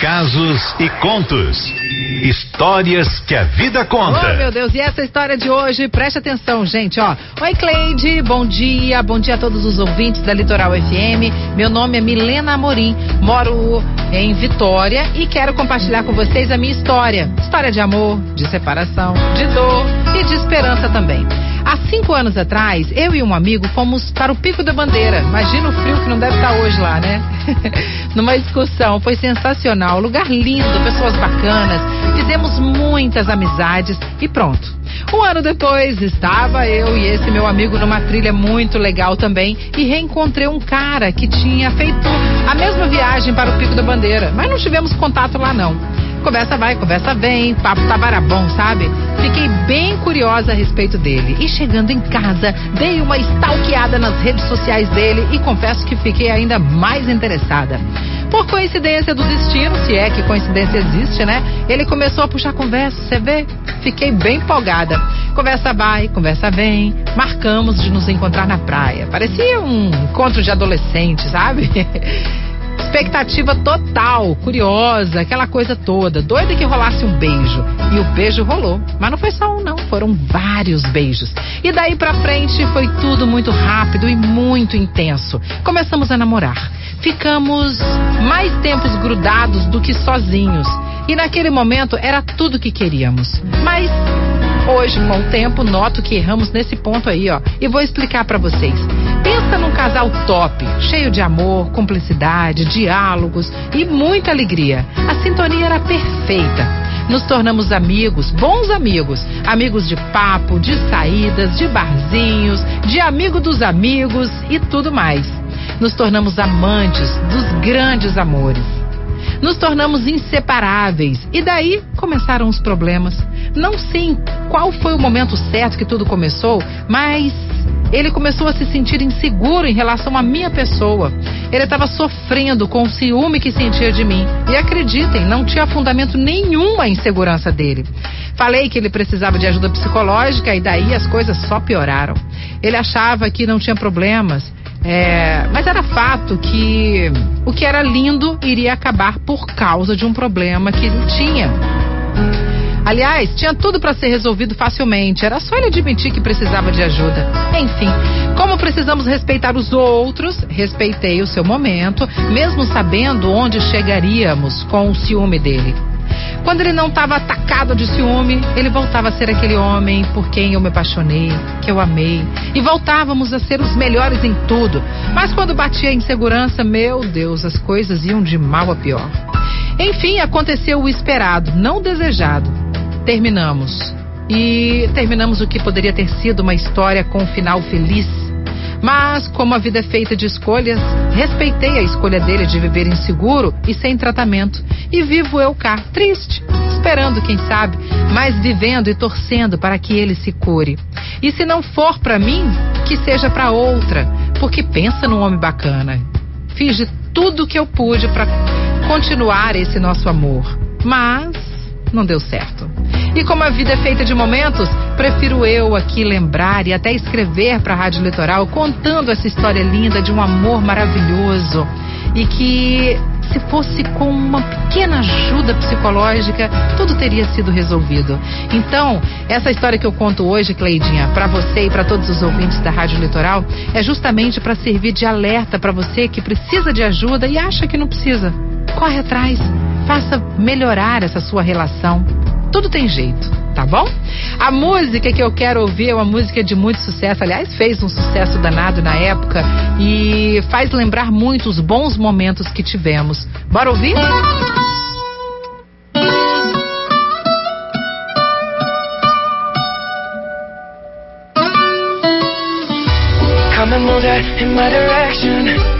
casos e contos. Histórias que a vida conta. Oh, meu Deus, e essa história de hoje, preste atenção, gente, ó. Oi, Cleide, bom dia, bom dia a todos os ouvintes da Litoral FM. Meu nome é Milena Amorim, moro em Vitória e quero compartilhar com vocês a minha história. História de amor, de separação, de dor e de esperança também. Há cinco anos atrás, eu e um amigo fomos para o Pico da Bandeira. Imagina o frio que não deve estar hoje lá, né? Numa excursão, foi sensacional, lugar lindo, pessoas bacanas, fizemos muitas amizades e pronto. Um ano depois, estava eu e esse meu amigo numa trilha muito legal também e reencontrei um cara que tinha feito a mesma viagem para o Pico da Bandeira, mas não tivemos contato lá não. Conversa vai, conversa vem, papo tava bom, sabe? Fiquei bem curiosa a respeito dele. E chegando em casa, dei uma stalkeada nas redes sociais dele e confesso que fiquei ainda mais interessada. Por coincidência do destino, se é que coincidência existe, né? Ele começou a puxar conversa, você vê? Fiquei bem empolgada. Conversa vai, conversa vem. Marcamos de nos encontrar na praia. Parecia um encontro de adolescente, sabe? Expectativa total, curiosa, aquela coisa toda, doida que rolasse um beijo. E o beijo rolou. Mas não foi só um, não, foram vários beijos. E daí pra frente foi tudo muito rápido e muito intenso. Começamos a namorar. Ficamos mais tempos grudados do que sozinhos. E naquele momento era tudo que queríamos. Mas Hoje, com o tempo, noto que erramos nesse ponto aí, ó. E vou explicar para vocês. Pensa num casal top, cheio de amor, cumplicidade, diálogos e muita alegria. A sintonia era perfeita. Nos tornamos amigos, bons amigos, amigos de papo, de saídas, de barzinhos, de amigo dos amigos e tudo mais. Nos tornamos amantes dos grandes amores nos tornamos inseparáveis. E daí começaram os problemas. Não sei qual foi o momento certo que tudo começou, mas ele começou a se sentir inseguro em relação à minha pessoa. Ele estava sofrendo com o ciúme que sentia de mim. E acreditem, não tinha fundamento nenhum a insegurança dele. Falei que ele precisava de ajuda psicológica e daí as coisas só pioraram. Ele achava que não tinha problemas, é, mas era fato que o que era lindo iria acabar por causa de um problema que ele tinha. Aliás, tinha tudo para ser resolvido facilmente, era só ele admitir que precisava de ajuda. Enfim, como precisamos respeitar os outros, respeitei o seu momento, mesmo sabendo onde chegaríamos com o ciúme dele. Quando ele não estava atacado de ciúme, ele voltava a ser aquele homem por quem eu me apaixonei, que eu amei. E voltávamos a ser os melhores em tudo. Mas quando batia a insegurança, meu Deus, as coisas iam de mal a pior. Enfim, aconteceu o esperado, não o desejado. Terminamos. E terminamos o que poderia ter sido uma história com um final feliz mas, como a vida é feita de escolhas, respeitei a escolha dele de viver inseguro e sem tratamento. E vivo eu cá, triste, esperando, quem sabe, mas vivendo e torcendo para que ele se cure. E se não for para mim, que seja para outra, porque pensa num homem bacana. Fiz de tudo o que eu pude para continuar esse nosso amor, mas não deu certo. E como a vida é feita de momentos, prefiro eu aqui lembrar e até escrever para a Rádio Litoral contando essa história linda de um amor maravilhoso e que se fosse com uma pequena ajuda psicológica, tudo teria sido resolvido. Então, essa história que eu conto hoje, Cleidinha, para você e para todos os ouvintes da Rádio Litoral, é justamente para servir de alerta para você que precisa de ajuda e acha que não precisa. Corre atrás, faça melhorar essa sua relação. Tudo tem jeito, tá bom? A música que eu quero ouvir é uma música de muito sucesso. Aliás, fez um sucesso danado na época e faz lembrar muito os bons momentos que tivemos. Bora ouvir? Come and move that in my direction.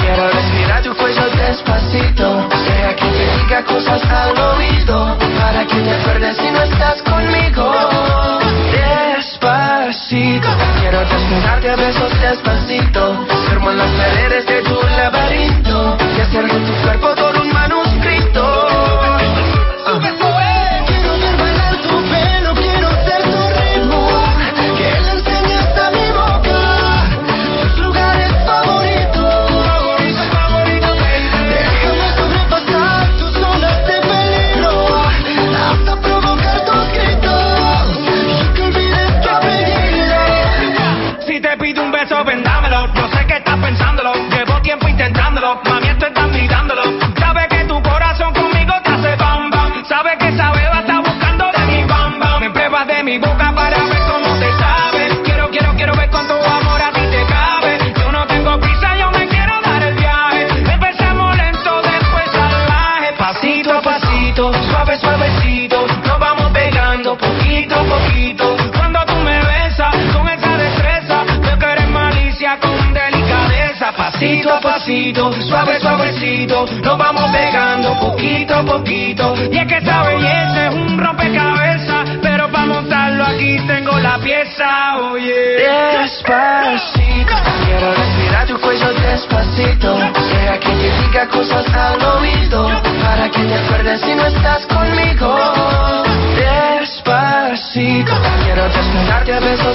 quiero respirar tu cuello despacito. Sea que te diga cosas al oído. Para que te acuerdes si no estás conmigo. Despacito, quiero desnudarte a besos despacito. Firmo en las paredes de tu Suave, suavecito. Nos vamos pegando poquito a poquito. Y es que esa belleza es un rompecabezas. Pero para montarlo aquí tengo la pieza, oye. Despacito, quiero respirar tu cuello despacito. Sea que te diga cosas al oído. Para que te acuerdes si no estás conmigo. Despacito, quiero desnudarte a besos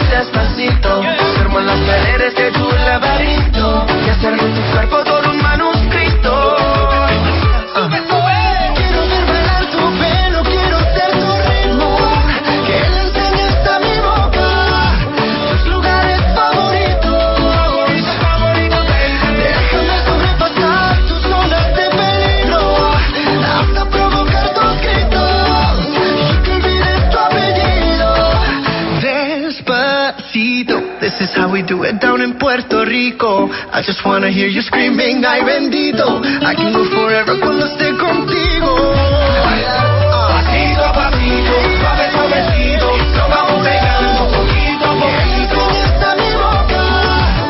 it down in Puerto Rico. I just wanna hear you screaming, ay bendito. I can go forever cuando esté contigo. Pasito a pasito, suave, suavecito. Nos vamos pegando poquito a poquito. A mi boca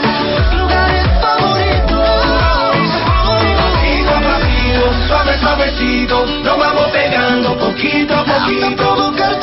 tus lugares favoritos. Pasito a pasito, suave, suavecito. Nos vamos pegando poquito a poquito.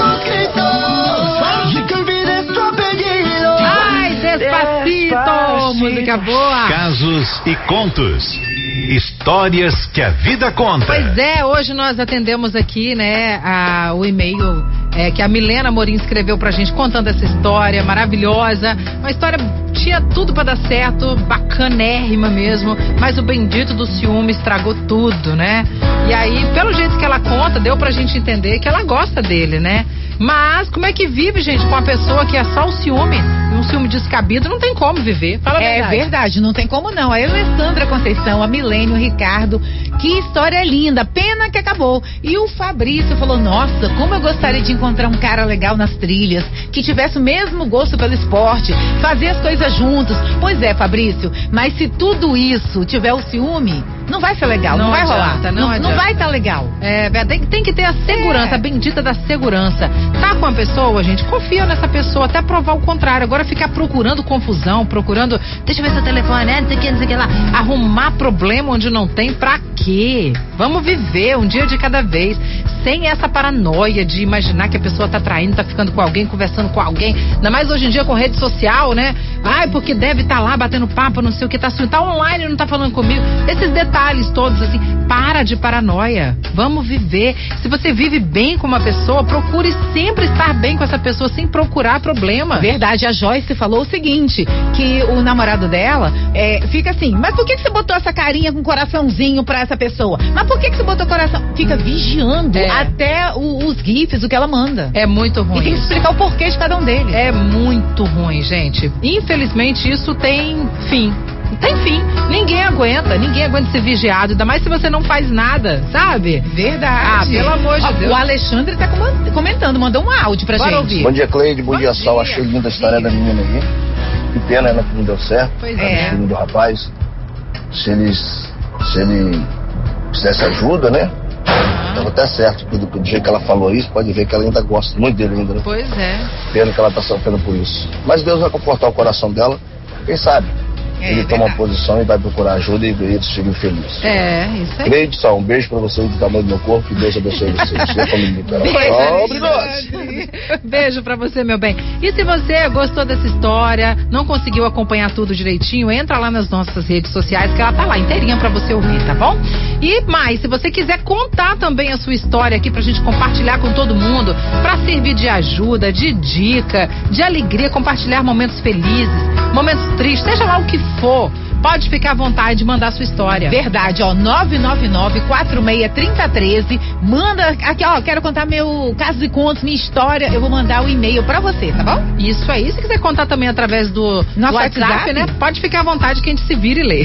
Música boa! Casos e contos. Histórias que a vida conta. Pois é, hoje nós atendemos aqui, né, a- o e-mail é, que a Milena Morim escreveu pra gente contando essa história maravilhosa. Uma história tinha tudo pra dar certo, bacanérrima mesmo, mas o bendito do ciúme estragou tudo, né? E aí, pelo jeito que ela conta, deu pra gente entender que ela gosta dele, né? Mas como é que vive, gente, com uma pessoa que é só o ciúme? E um ciúme descabido não tem como viver. Fala a É verdade. verdade, não tem como não. A Alessandra Conceição, a Milênio, o Ricardo, que história linda, pena que acabou. E o Fabrício falou: Nossa, como eu gostaria de encontrar um cara legal nas trilhas, que tivesse o mesmo gosto pelo esporte, fazer as coisas juntos. Pois é, Fabrício, mas se tudo isso tiver o ciúme, não vai ser legal, não, Não vai adianta, rolar. não não, adianta. vai estar legal. É, tem, tem que ter a segurança, É. a bendita da segurança. Tá com a pessoa, gente, confia nessa pessoa até provar o contrário. Agora ficar procurando confusão, procurando, deixa eu ver seu telefone, né, não sei o que, não sei o que lá. Arrumar problema onde não tem, pra quê? Vamos viver um dia de cada vez, sem essa paranoia de imaginar que a pessoa tá traindo, tá ficando com alguém, conversando com alguém. Ainda mais hoje em dia com rede social, né? Ai, porque deve estar lá batendo papo, não sei o que, tá, assim, tá online, não tá falando comigo. Esses detalhes todos, assim, para de paranoia. Vamos viver. Se você vive bem com uma pessoa, procure sempre estar bem com essa pessoa, sem procurar problema. Verdade, a Joyce falou o seguinte: que o namorado dela é, fica assim, mas por que, que você botou essa carinha com coraçãozinho pra essa pessoa? Mas por que, que você botou coração? Fica vigiando É. até o- os GIFs, o que ela manda. É muito E ruim. tem que explicar o porquê de cada um deles. É muito ruim, gente. Infelizmente, isso tem fim. Tem fim. Ninguém aguenta, ninguém aguenta ser vigiado, ainda mais se você não faz nada, sabe? Verdade. Ah, pelo amor de Ó, Deus. O Alexandre tá comentando, mandou um áudio pra Bora gente. ouvir. Bom dia, Cleide. Bom, Bom dia, Sol. dia. Achei linda a história Diga. da menina aí. Que pena ela que não deu certo. Pois É. é. filho do rapaz. Se eles. Se ele precisasse ajuda, né? Tava até certo, do, do jeito que ela falou isso, pode ver que ela ainda gosta muito dele ainda, né? Pois é. Pena que ela tá sofrendo por isso. Mas Deus vai confortar o coração dela, quem sabe? É, ele toma uma verdade. posição e vai procurar ajuda e eles ficam felizes. É, isso aí. Cleide, só um beijo pra vocês do tamanho do meu corpo, que Deus abençoe vocês. E a família Carol. Obrigado. Beijo pra você, meu bem. E se você gostou dessa história, não conseguiu acompanhar tudo direitinho, entra lá nas nossas redes sociais que ela tá lá inteirinha pra você ouvir, tá bom? E mais, se você quiser contar também a sua história aqui pra gente compartilhar com todo mundo, pra servir de ajuda, de dica, de alegria, compartilhar momentos felizes, momentos tristes, seja lá o que for, pode ficar à vontade de mandar sua história. Verdade, ó, 999-463013. Manda aqui, ó, quero contar meu caso e contos, minha história. Eu vou mandar o e-mail pra você, tá bom? Isso aí. Se quiser contar também através do, do Nosso WhatsApp, WhatsApp? né? Pode ficar à vontade que a gente se vira e lê.